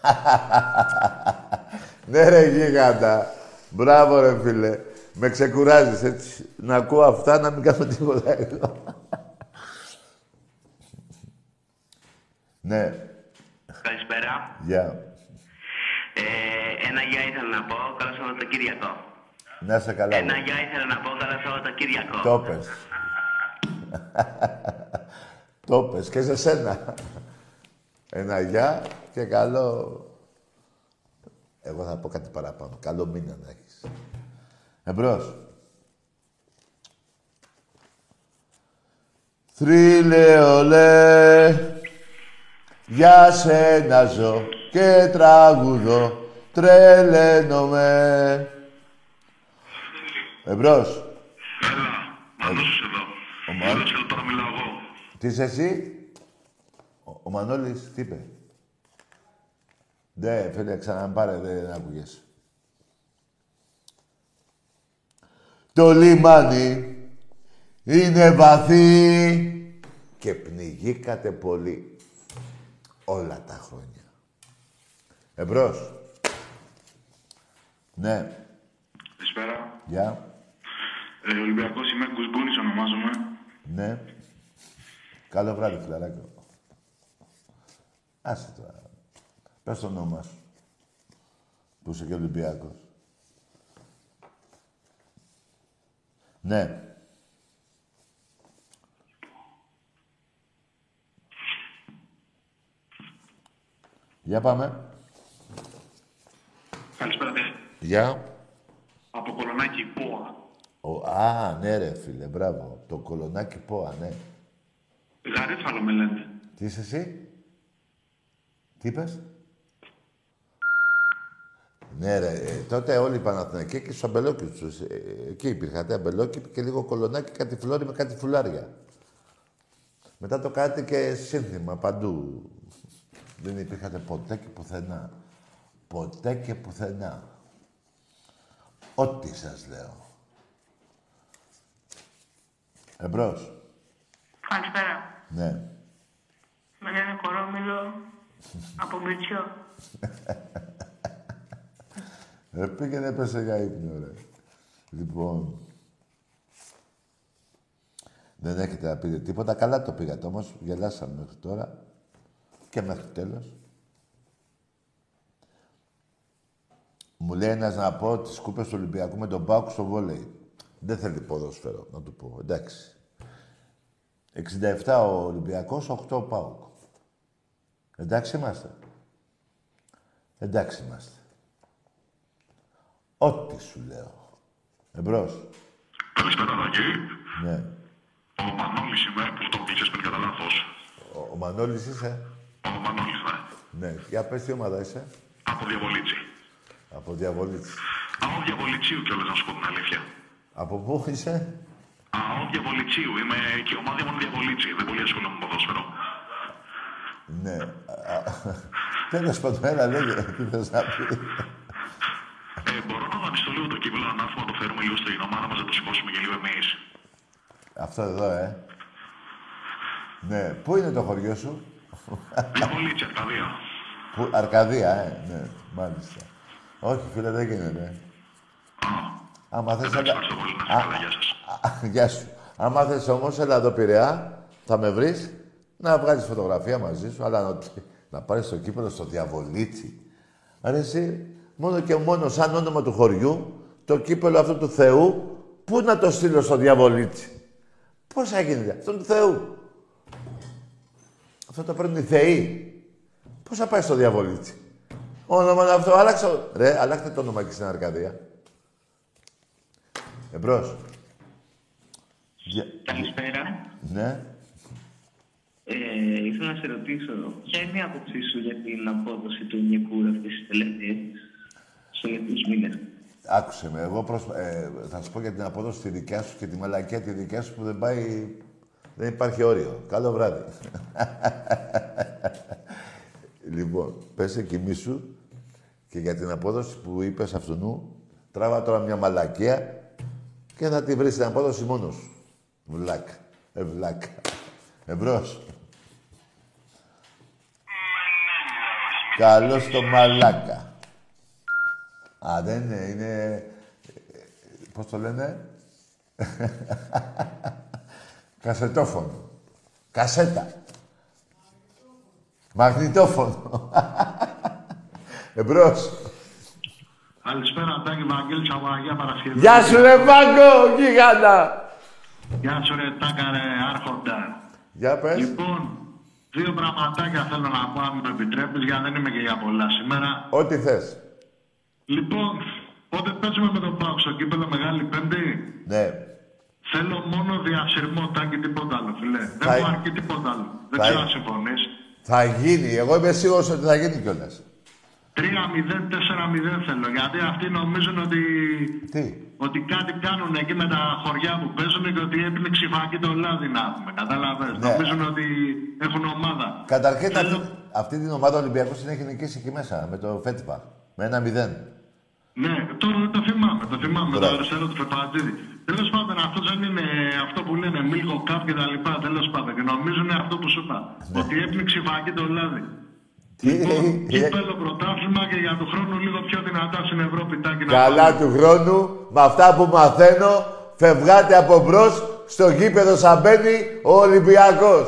ναι ρε γίγαντα. Μπράβο ρε φίλε. Με ξεκουράζεις έτσι. Να ακούω αυτά, να μην κάνω τίποτα εγώ. ναι. Καλησπέρα. Γεια. Ε, ένα γεια ήθελα να πω, καλό Σαββατοκύριακο. Να είσαι καλά. Ένα ρε. γεια ήθελα να πω, καλό Σαββατοκύριακο. Το πες. Το πες και σε σένα. Ένα γεια και καλό... Εγώ θα πω κάτι παραπάνω. Καλό μήνα να έχεις. Εμπρός. Θρύλε ολέ, για σένα ζω και τραγουδώ, τρελαίνομαι. Εμπρός. Έλα, Μανώσος εδώ. Ο Μαν- Είδες, τώρα μιλάω εγώ. Τι είσαι εσύ; Ο, ο Μανώλης τι είπε; Ναι, φίλε, ξαναπάρε, δεν άκουγες. Το λιμάνι είναι βαθύ και πνιγήκατε πολύ όλα τα χρόνια. Εμπρός. Ναι, Καλησπέρα. γεια. Ε, Ολυμπιακός είμαι, Κουσμπούνης ονομάζομαι. Ναι. Καλό βράδυ, φιλαράκι. Άσε τώρα. Πες το όνομα σου. Που είσαι και Ολυμπιάκος. Ναι. Για πάμε. Καλησπέρα, τε. Για. Από Κολονάκι, Πόα. Ο, α, ναι ρε φίλε, μπράβο. Το κολονάκι πόα, ναι. Γαρίφαλο με λένε. Τι είσαι εσύ; Τι είπες; Ναι ρε, ε, τότε όλοι οι Παναθηναϊκοί και στους αμπελόκηπους. Ε, εκεί υπήρχατε αμπελόκηποι και λίγο κολονάκι, κάτι φλόρι με κάτι φουλάρια. Μετά το κάνετε και σύνθημα παντού. Δεν υπήρχατε ποτέ και πουθενά. Ποτέ και πουθενά. Ό,τι σας λέω. Εμπρός. Καλησπέρα. Ναι. Με λένε Κορόμιλο από Μπριτσιό. Ε, πήγαινε, πέσε για ύπνο, ρε. Λοιπόν, δεν έχετε να πείτε τίποτα. Καλά το πήγατε όμως. Γελάσαμε μέχρι τώρα και μέχρι τέλος. Μου λέει ένας να πω τις κούπες του Ολυμπιακού με τον Πάουκ στο βόλεϊ. Δεν θέλει ποδόσφαιρο, να του πω. Εντάξει. 67 ο Ολυμπιακός, 8 ο Πάουκ. Εντάξει είμαστε. Εντάξει είμαστε. Ό,τι σου λέω. Εμπρός. Καλησπέρα, Τάκη. Ναι. Ο Μανώλης είμαι που τον πήγες πριν κατά λάθος. Ο, ο Μανώλης είσαι; Ο Μανώλης, ναι. Ναι. Για πες τι ομάδα είσαι. Από Διαβολίτσι. Από διαβολίτσι. Από Διαβολιτσίου κιόλας, να σου πω την αλήθεια. Από πού είσαι; Από Διαβολιτσίου. Είμαι και η ομάδα μου Διαβολίτσι. Δεν πολύ ασχολούμαι με ποδόσφαιρο. Ναι. Τέλος πάντων, έλα λέγε. Τι θες να πεις. Ε, μπορώ να δανειστώ λίγο το κύπελο να έρθουμε να το φέρουμε λίγο στην ομάδα μας, να το σηκώσουμε και λίγο εμείς. Αυτό εδώ, ε. Ναι. Πού είναι το χωριό σου; Διαβολίτσι, Αρκαδία. Πού, Αρκαδία, ε. Ναι, μάλιστα. Όχι, φίλε, δεν γίνεται. Άμα θες... Εντάξει, έλα- ευχαριστώ πολύ. Να είστε καλά, γεια σας. Α, Γεια σου. Άμα θες όμως, έλα εδώ Πειραιά, θα με βρεις, να βγάλεις φωτογραφία μαζί σου, αλλά να, να πάρεις το κύπελο στο διαβολίτσι. Άρα εσύ, μόνο και μόνο σαν όνομα του χωριού, το κύπελο αυτού του Θεού, πού να το στείλω στο διαβολίτσι. Πώς θα γίνει, αυτό του Θεού. Αυτό το παίρνουν οι Θεοί. Πώς θα πάει στο διαβολίτσι. Όνομα είναι αυτό, άλλαξε. Ρε, αλλάξτε το όνομα και στην Αρκαδία. Εμπρός. Γεια- Καλησπέρα. Ναι. Ε, ήθελα να σε ρωτήσω, ποια είναι η άποψή σου για την απόδοση του Νικούρ αυτές τις τελευταίες, στους τελευταίους μήνες. Άκουσε με. Εγώ προσ... ε, θα σου πω για την απόδοση τη δικιά σου και τη μαλακία τη δικιά σου που δεν πάει... Δεν υπάρχει όριο. Καλό βράδυ. λοιπόν, πες κοιμήσου και για την απόδοση που είπες αυτού τράβα τώρα μια μαλακία και θα τη βρεις την απόδοση μόνος σου. Βλάκα. Ε, βλάκα. Εμπρός. Καλώς το μαλάκα. Α, δεν είναι, είναι... ε, Πώς το λένε; Κασετόφωνο. Κασέτα. Μαγνητόφωνο. Εμπρός. Καλησπέρα, Τάκη Βαγγέλης από Αγία Παρασκευή. Γεια σου ρε Πάγκο, γίγαντα. Γεια σου ρε Τάκα ρε Άρχοντα. Για πες. Λοιπόν, δύο πραγματάκια θέλω να πω αν μου επιτρέπεις, για να δεν είμαι και για πολλά σήμερα. Ό,τι θες. Λοιπόν, πότε παίζουμε με τον Πάο στο κύπελο Μεγάλη Πέμπτη, Ναι. θέλω μόνο διασυρμό Τάκη τίποτα άλλο, φιλέ. Θα- Δεν μου αρκεί τίποτα άλλο. Δεν Θα- ξέρω αν συμφωνείς. Θα γίνει. Εγώ είμαι σίγουρος ότι θα γίνει κιόλας. 3-0-4-0 θέλω, γιατί αυτοί νομίζουν ότι Τι; ότι κάτι κάνουν εκεί με τα χωριά που παίζουν και ότι έπινε ξυφάκι το λάδι να πούμε. Κατάλαβες. Ναι. Νομίζουν ότι έχουν ομάδα. Καταρχήν Θέλω- αυτή, αυτή την ομάδα Ολυμπιακός την έχει νικήσει εκεί μέσα με το Φέτιπα. Με ένα μηδέν. Ναι, τώρα δεν το θυμάμαι. Το θυμάμαι το Μπράβο. αριστερό του Φετατζίδη. Τέλος πάντων, αυτό δεν είναι αυτό που λένε Μίλκο Καπ και τα λοιπά. Τέλος πάντων. Και νομίζουν αυτό που σου είπα. Ότι έπινε ξυφάκι το λάδι. Τι Λοιπόν, ε, κύπελο πρωτάθλημα και για του χρόνου λίγο πιο δυνατά στην Ευρώπη. Τάκη, να Καλά πάμε. του χρόνου, με αυτά που μαθαίνω, φευγάτε από μπρος στο γήπεδο σαν μπαίνει ο Ολυμπιακός.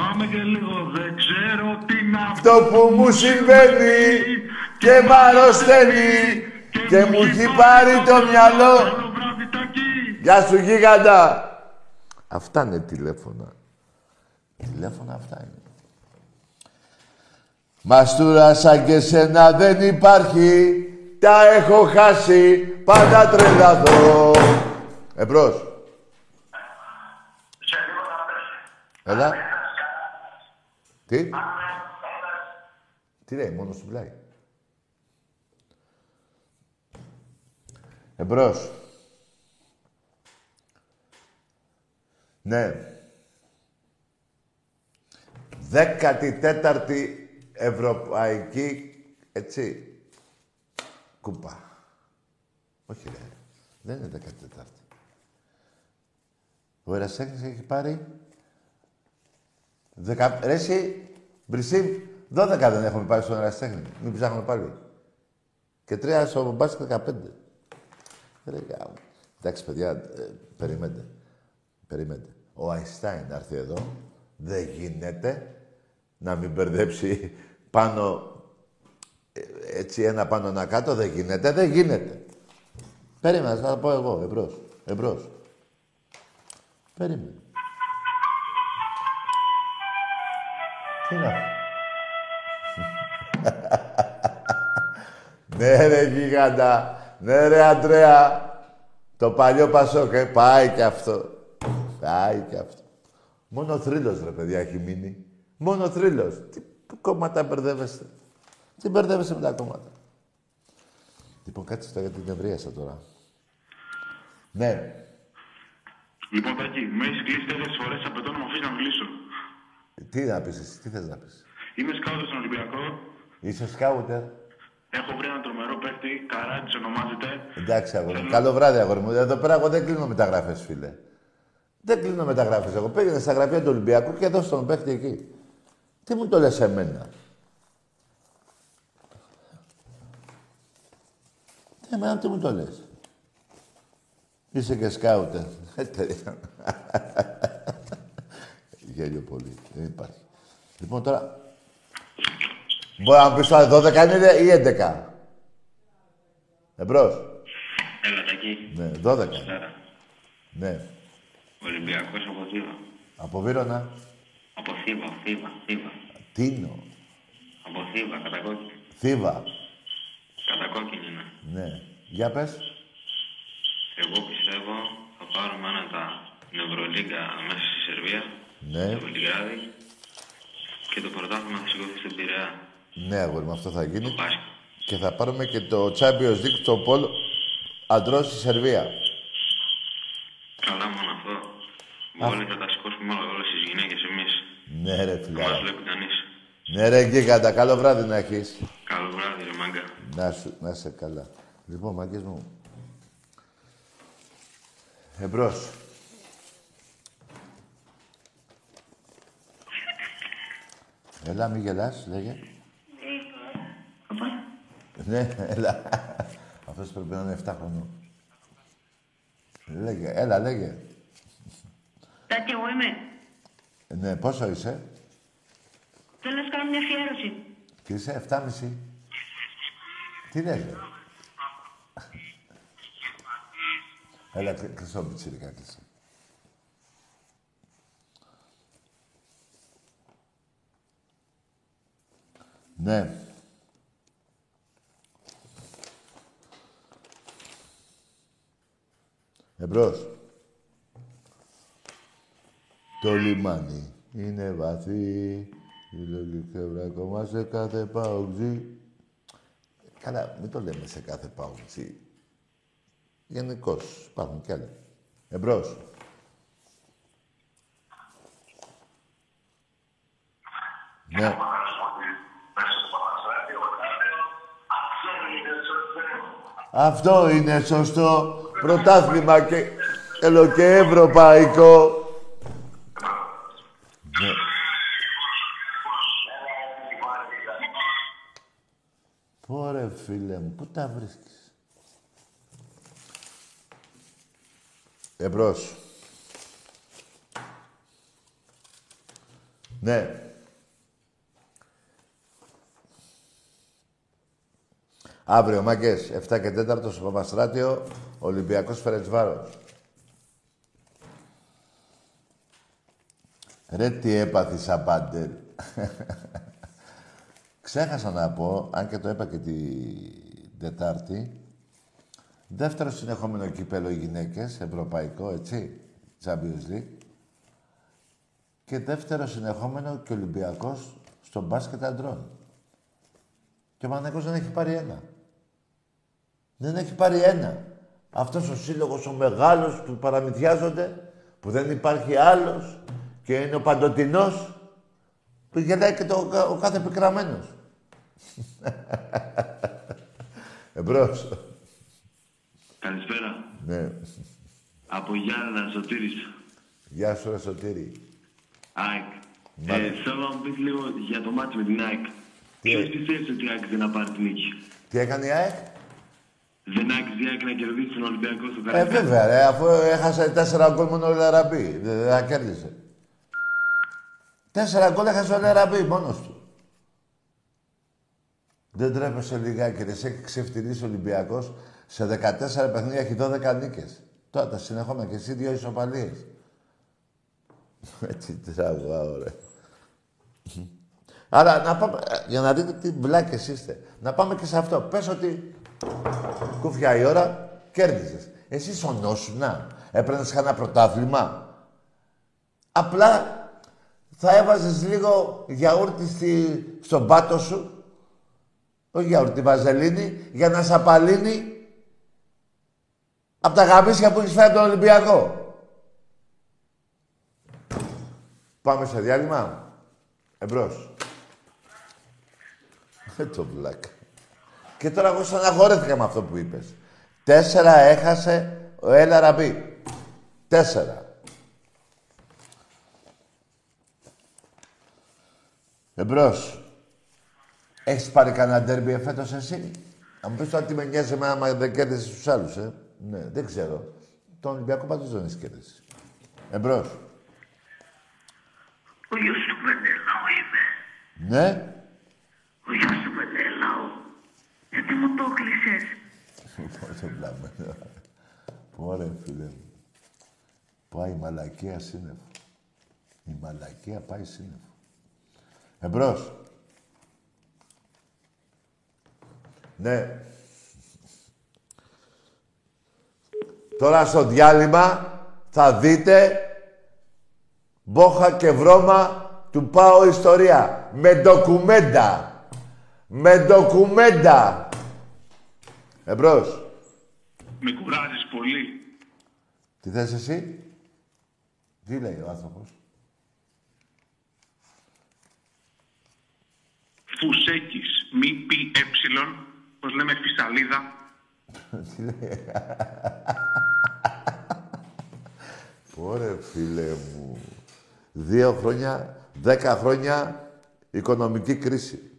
Πάμε και λίγο. Δεν ξέρω τι να Αυτό που μου συμβαίνει και μ' αρρωσταίνει και μου έχει πάρει το μυαλό. Καλό βράδυ, Τάκη. Γεια σου γίγαντα. Αυτά είναι τηλέφωνα. Τηλέφωνα αυτά είναι. Μαστούρα σαν και σένα δεν υπάρχει. Τα έχω χάσει. Πάντα τρελαθώ. Εμπρός. Έλα. Τι; Τι λέει, μόνος του μιλάει. Εμπρός. Ναι. Δέκατη τέταρτη ευρωπαϊκή, έτσι, κούπα. Όχι ρε, δεν είναι δέκατη τέταρτη. Ο Ερασέχνης έχει πάρει δεκα... Ρε εσύ, Μπρισίμ, δώδεκα δεν έχουμε πάρει στον Ερασέχνη. Μην ψάχνουμε πάλι. Και τρία στο μπάσκετ 15. Ρε γάμο. Εντάξει, παιδιά, ε, περιμένετε. Περιμένετε. Ο Αϊστάιν να έρθει εδώ. Δεν γίνεται να μην μπερδέψει πάνω... ε, Έτσι ένα πάνω ένα κάτω. Δεν γίνεται. Δεν γίνεται. Περίμενα, θα τα πω εγώ. Εμπρός. Εμπρός. Περίμενε. Τι είναι αυτό. Ναι, ρε γίγαντα. Ναι, ρε Αντρέα. Το παλιό Πασόκ, ε. Πάει κι αυτό. Πάει κι αυτό. Μόνο θρύλος, ρε παιδιά, έχει μείνει. Μόνο θρύλος. Τι κόμματα μπερδεύεστε. Τι μπερδεύεσαι με τα κόμματα. Λοιπόν, κάτσε τώρα γιατί την ευρίασα τώρα. Ναι. Λοιπόν, Τάκη, με έχεις κλείσει τέσσερις φορές. Απαιτώ να μου αφήσεις να μιλήσω. Τι να πεις εσύ, τι θες να πεις. Είμαι σκάουτο στον Ολυμπιακό. Είσαι σκάουτερ. Έχω βρει έναν τρομερό παίχτη. Καράτη ονομάζεται. Εντάξει, αγόρι μου. Καλό βράδυ, αγόρι μου. Εδώ πέρα εγώ δεν κλείνω μεταγραφές, φίλε. Δεν κλείνω μεταγραφές. Εγώ πήγαινε στα γραφεία του Ολυμπιακού και δώσε τον παίχτη εκεί. Τι μου το λες εμένα; Τι εμένα τι μου το λες; Είσαι και σκάουτερ. Ε, τέλεια. Γέλιο πολύ. Δεν υπάρχει. Λοιπόν, τώρα... Μπορεί να μου πεις τώρα 12 είναι ή 11. Εμπρός. Έλα, Τακί. Ναι, 12. Σάρα. Ναι. Ολυμπιακός από Θήβα. Από Βύρονα. Από Θήβα, Θήβα, Θήβα. Τίνο. Από Θήβα, κατακόκκινη. Θήβα. Κατακόκκινη είναι. Ναι. Για πες. Εγώ πιστεύω θα πάρουμε ένα τα την Ευρωλίγκα μέσα στη Σερβία, Ναι. στο Βελιγράδι και το πρωτάθλημα θα σηκωθεί στον Πειραιά. Ναι, αγόρι μου, αυτό θα γίνει. Μπάσκετ. Και θα πάρουμε και το Champions League στο Πολ αντρός στη Σερβία. Καλά μόνο αυτό. Όλοι θα τα σηκώσουμε όλα, όλες τις γυναίκες εμείς. Ναι, ρε Δεν μας φιλάρα. βλέπει κανείς. Ναι, ρε γίγαντα. Καλό βράδυ να έχεις. Καλό βράδυ, ρε μάγκα. Να, σου, να είσαι καλά. Λοιπόν, μάγκες μου. Εμπρός. Έλα, μη γελάς, λέγε. Ναι, έλα. Αυτός πρέπει να είναι 7 χρονών. Λέγε, έλα, λέγε. Τάκη, εγώ είμαι. Ναι, πόσο είσαι; Θέλω να σου κάνω μια αφιέρωση. Και είσαι 7,5. Τι λέγε; Έλα, κλ- κλειστό πιτσίρικα, κλειστό. Ναι. Εμπρός. Το λιμάνι είναι βαθύ, η λογική βρακώμα σε κάθε παουτζή. Καλά, μην το λέμε σε κάθε παουτζή. Γενικώς υπάρχουν κι άλλοι. Εμπρός. Ναι. Αυτό είναι σωστό. Πρωτάθλημα και θέλω και ευρωπαϊκό. Ναι. Πόρε φίλε μου, πού τα βρίσκεις; Εμπρός. Ναι. Αύριο, μάγκες, 7 και 4 στο Παπαστράτιο, Ολυμπιακός Φερετσβάρος. Ρε τι έπαθεις απάντελ. Ξέχασα να πω, αν και το είπα και την Τετάρτη, δεύτερο συνεχόμενο κύπελο οι γυναίκες, ευρωπαϊκό, έτσι, Champions League, και δεύτερο συνεχόμενο και Ολυμπιακός στο μπάσκετ αντρών. Και ο Παναγιώτης δεν έχει πάρει ένα. Δεν έχει πάρει ένα. Αυτός ο σύλλογος ο μεγάλος που παραμυθιάζονται, που δεν υπάρχει άλλος και είναι ο παντοτινός, που γελάει και το, ο κάθε πικραμένος. Εμπρός. Καλησπέρα. Ναι. Από Γιάννα Σωτήρης. Γεια σου, ρε Σωτήρη. ΑΕΚ. Ε, Μάλιστα. θέλω να μου πεις λίγο για το μάτι με την ΑΕΚ. Τι Ποιος έγινε; πιστεύεις ότι η ΑΕΚ δεν θα πάρει την νίκη; Τι έκανε η ΑΕΚ; Δεν άξιζε η ΑΕΚ να κερδίσει τον Ολυμπιακό στο Ε, Καραϊσκάκι. βέβαια, ρε, αφού έχασε τέσσερα γκολ μόνο ο Λαραμπή. Δεν δεν θα κέρδισε. Τέσσερα γκολ έχασε ο Λαραμπή μόνος του. Δεν τρέπεσαι λιγάκι, ρε. Σε έχει ξεφτυλίσει ο Ολυμπιακός. Σε 14 παιχνίδια έχει 12 νίκες. Τώρα τα συνεχόμενα και εσύ δύο ισοπαλίες. Έτσι τραβάω, ρε. Άρα, να πάμε, ε, για να δείτε τι βλάκες είστε. Να πάμε και σε αυτό. Πες ότι κούφια η ώρα, κέρδισες. Εσύ σωνόσουνα. Έπαιρνες κανένα πρωτάθλημα. Απλά θα έβαζες λίγο γιαούρτι στη, στον πάτο σου. Όχι γιαούρτι, βαζελίνη, για να σαπαλύνει από τα γαμίσια που έχεις φέρει τον Ολυμπιακό. Πάμε σε διάλειμμα. Εμπρός. Ε, το βλάκα. Και τώρα εγώ στεναχωρέθηκα με αυτό που είπες. Τέσσερα έχασε ο Έλα Ραμπή. Τέσσερα. Εμπρός. Έχεις πάρει κανένα ντέρμπι εφέτος εσύ; Να μου πεις τώρα τι με νοιάζει εμένα άμα δεν κέρδισες τους άλλους, ε. Ναι, δεν ξέρω. Τον Ολυμπιακό πάντως δεν έχεις κέρδισει. Εμπρός. Ο γιος του Μενέλαου είμαι. Ναι. Ο γιος του Μενέλαου. Γιατί μου το κλεισες. Πόσο βλαμμένο. Πόρε, φίλε μου. Πάει η μαλακία σύννεφο. Η μαλακία πάει σύννεφο. Εμπρός. Ναι. Τώρα στο διάλειμμα θα δείτε μπόχα και βρώμα του Πάω Ιστορία. Με ντοκουμέντα. Με ντοκουμέντα. Εμπρός. Με κουράζεις πολύ. Τι θες εσύ; Τι λέει ο άνθρωπος; Φουσέκης, μη πει έψιλον, πως λέμε φυσαλίδα. Τι λέει; Ωραία, φίλε μου. Δύο χρόνια, δέκα χρόνια οικονομική κρίση.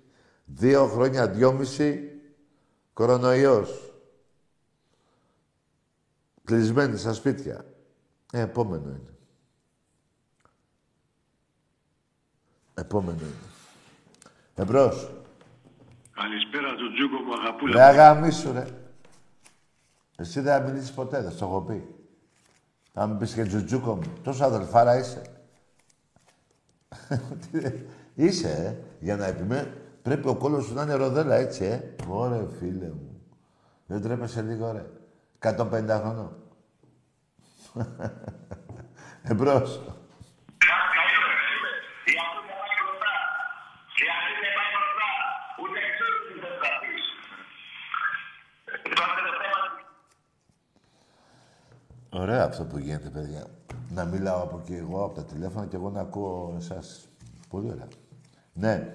Δύο χρόνια, δυόμιση κορονοϊός. Κλεισμένοι στα σπίτια. Ε, επόμενο είναι. Επόμενο είναι. Εμπρός. Καλησπέρα, Τζουτζούκο μου, αγαπούλα. Ρε αγαμίσου, ρε. Εσύ δεν θα μιλήσεις ποτέ, δεν στο έχω πει. Θα μου πεις και τζουτζούκο μου. Τόσος αδελφάρα είσαι. είσαι, ε. Για να επιμέ... Πρέπει ο κόλλος σου να είναι ροδέλα, έτσι, ε. Ωραία, φίλε μου. Δεν τρέπεσαι λίγο, ρε. 150 χρονών. Εμπρός. Ωραία αυτό που γίνεται, παιδιά. Να μιλάω από εκεί εγώ, από τα τηλέφωνα και εγώ να ακούω εσάς. Πολύ ωραία. Ναι.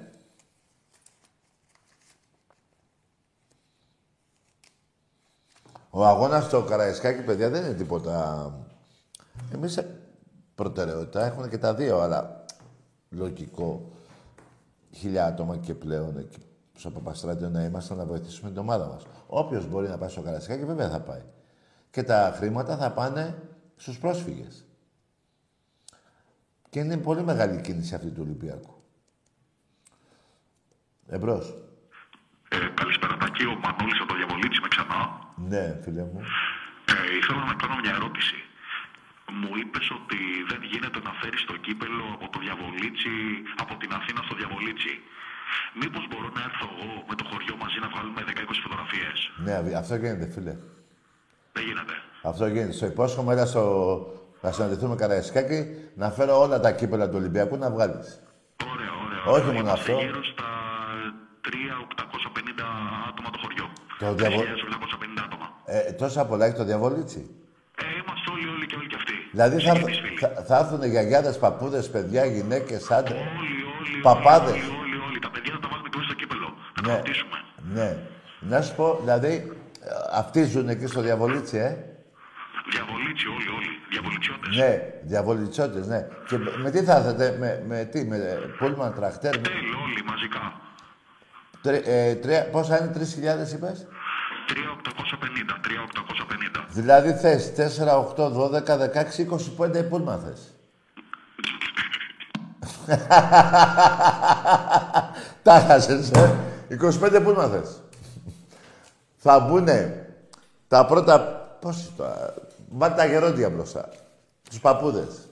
Ο αγώνας στο Καραϊσκάκι, παιδιά, δεν είναι τίποτα... Εμείς ε, προτεραιότητα έχουν και τα δύο, αλλά λογικό. Χιλιά άτομα και πλέον εκεί στο Παπαστράτιο να είμαστε να βοηθήσουμε την ομάδα μας. Όποιος μπορεί να πάει στο Καραϊσκάκι, βέβαια θα πάει. Και τα χρήματα θα πάνε στους πρόσφυγες. Και είναι πολύ μεγάλη κίνηση αυτή του Ολυμπιακού. Εμπρός. Ε, καλησπέρα, Τάκη. Ο Μανώλης από το Διαβολίτσι με ξανά. Ναι, φίλε μου. Ε, ήθελα να κάνω μια ερώτηση. Μου είπες ότι δεν γίνεται να φέρεις το κύπελο από το Διαβολίτσι, από την Αθήνα στο Διαβολίτσι. Μήπως μπορώ να έρθω εγώ με το χωριό μαζί να βγάλουμε 10-20 φωτογραφίες; Ναι, αυτό γίνεται, φίλε. Δεν γίνεται. Αυτό γίνεται. Στο υπόσχομαι, έλα στο... να συναντηθούμε Καραϊσκάκι, να φέρω όλα τα κύπελα του Ολυμπιακού να βγάλεις. Ωραία, ωραία. Όχι ωραία. μόνο Είμαστε αυτό. γύρω στα 3.850 άτομα το χωριό. Το διαβο... 3.850 άτομα. ε, τόσα πολλά έχει το διαβολίτσι; Ε, είμαστε όλοι, όλοι και όλοι και αυτοί. Δηλαδή θα, Συγγενείς φίλοι. θα, θα έρθουν γιαγιάδες, παππούδες, παιδιά, γυναίκες, άντρες, Όλοι, όλοι, παπάδες; όλοι, όλοι, όλοι. Τα παιδιά θα τα βάλουμε και μέσα στο κύπελο. Να τα Ναι. ρωτήσουμε. Ναι. Να σου πω, δηλαδή, ε, αυτοί ζουν εκεί στο διαβολίτσι, ε; Διαβολίτσι, όλοι, όλοι. Διαβολιτσιώτες. Ναι, διαβολιτσότες, ναι. Και με, με τι θα έρθετε, με, με τι, με ε, πούλμαν, τραχτέρ, με, Τέλ, όλοι μαζικά. Τρι, ε, τρία, πόσα είναι, 3.000 είπες; 3.850, 3.850. Δηλαδή θες 4, 8, 12, 16, 25 πούλμαν θες; Τα χάσες, ε. 25 πούλμαν θες; Θα μπουνε τα πρώτα... Πώς τώρα... Βάλτε τα γερόντια μπροστά. Τους παππούδες.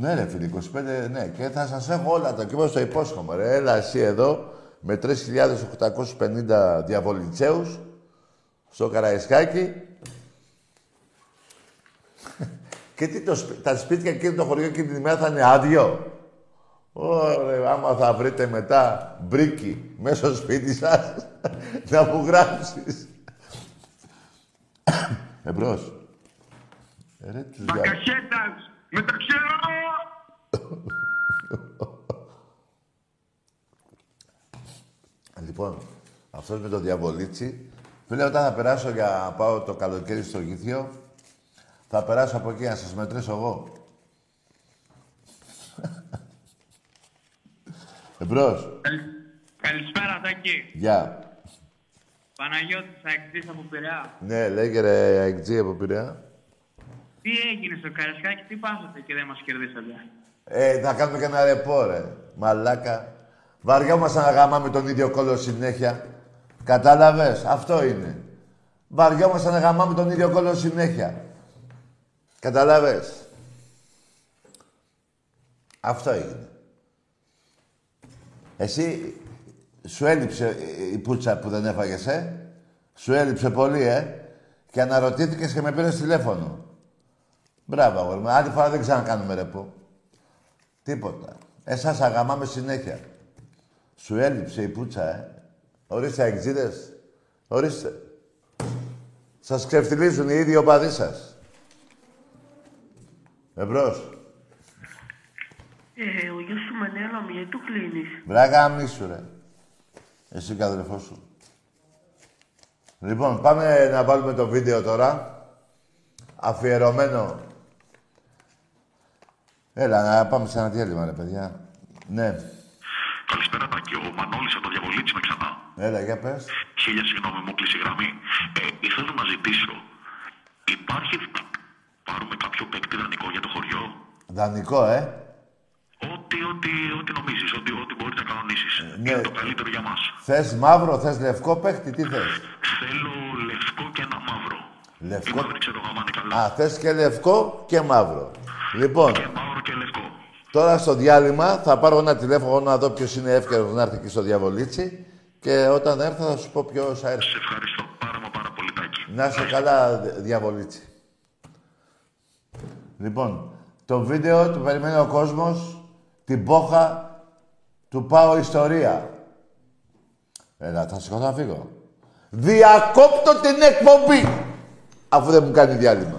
Ναι, ρε φίλε, 25, ναι. Και θα σας έχω όλα τα κείμενα στο υπόσχομαι, ρε. Έλα εσύ εδώ με 3.850 διαβολιτσέους στο Καραϊσκάκι. και τι το, σπι- τα σπίτια εκεί το χωριό εκείνη την ημέρα θα είναι άδειο. Ωραία, άμα θα βρείτε μετά μπρίκι μέσα στο σπίτι σας, να μου γράψεις. Εμπρός. Ε, ρε, τους δια- Μπακαχέτας, με το ξέρω! Λοιπόν, αυτός με το διαβολίτσι. Φίλε, όταν θα περάσω για να πάω το καλοκαίρι στο Γήθιο, θα περάσω από εκεί να σας μετρήσω εγώ. Εμπρός. Καλησπέρα, Τάκη. Γεια. Παναγιώτης, αεκτής από Πειραιά. Ναι, λέγε ρε Αιγτζή από Πειραιά. Τι έγινε στο Καρασκάκι, τι πάθατε και δεν μας κερδίσατε; Ε, θα κάνουμε και ένα ρεπό, ρε. Μαλάκα. Βαριόμασταν να γαμάμε τον ίδιο κόλλο συνέχεια. Κατάλαβες, αυτό είναι. Βαριόμασταν να γαμάμε τον ίδιο κόλλο συνέχεια. Καταλάβες. Αυτό είναι. Εσύ, σου έλειψε η πουτσα που δεν έφαγες, ε; Σου έλειψε πολύ, ε; Και αναρωτήθηκες και με πήρες τηλέφωνο. Μπράβο, αγόρι μου. Άλλη φορά δεν ξανακάνουμε ρεπό. Τίποτα. Εσάς αγαμάμε συνέχεια. Σου έλειψε η πουτσα, ε. Ορίστε, αεξίδες. Ορίστε. Σας ξεφτυλίζουν οι ίδιοι οπαδοί σας. Εμπρός. Ε, ο γιος σου Μενέλα, γιατί του κλείνεις. Βράγα μίσου, ρε. Εσύ και αδερφός σου. Λοιπόν, πάμε να βάλουμε το βίντεο τώρα. Αφιερωμένο. Έλα, να πάμε σε ένα διάλειμμα, ρε παιδιά. Ναι. Καλησπέρα, Τάκη. Ο Μανώλης από το διαβολίτσι με ξανά. Έλα, για πες. Χίλια συγγνώμη, μου κλείσει η γραμμή. Ε, ήθελα να ζητήσω. Υπάρχει να πάρουμε κάποιο παίκτη δανεικό για το χωριό; Δανεικό, ε. Ό,τι, ό,τι, ό,τι νομίζεις, ό,τι, ό,τι μπορείς να κανονίσεις. ναι. Είναι το καλύτερο για μας. Θες μαύρο, θες λευκό παίχτη, τι θες; Θέλω λευκό και ένα μαύρο. Η Λευκό. μαύρη ξέρω εγώ άμα είναι καλά. Α, θες και λευκό και μαύρο. Λοιπόν, Και μαύρο και λευκό. τώρα στο διάλειμμα θα πάρω ένα τηλέφωνο να δω ποιος είναι εύκαιρος να έρθει εκεί στο διαβολίτσι και όταν έρθω θα σου πω ποιος θα έρθει. Σε ευχαριστώ πάρα μα πάρα πολύ, Τάκη. Να είσαι καλά, δι- διαβολίτσι. Λοιπόν, το βίντεο του περιμένει ο κόσμος, την πόχα του πάω ιστορία. Έλα, θα σηκωθώ να φύγω. Διακόπτω την εκπομπή, αφού δεν μου κάνει διάλειμμα.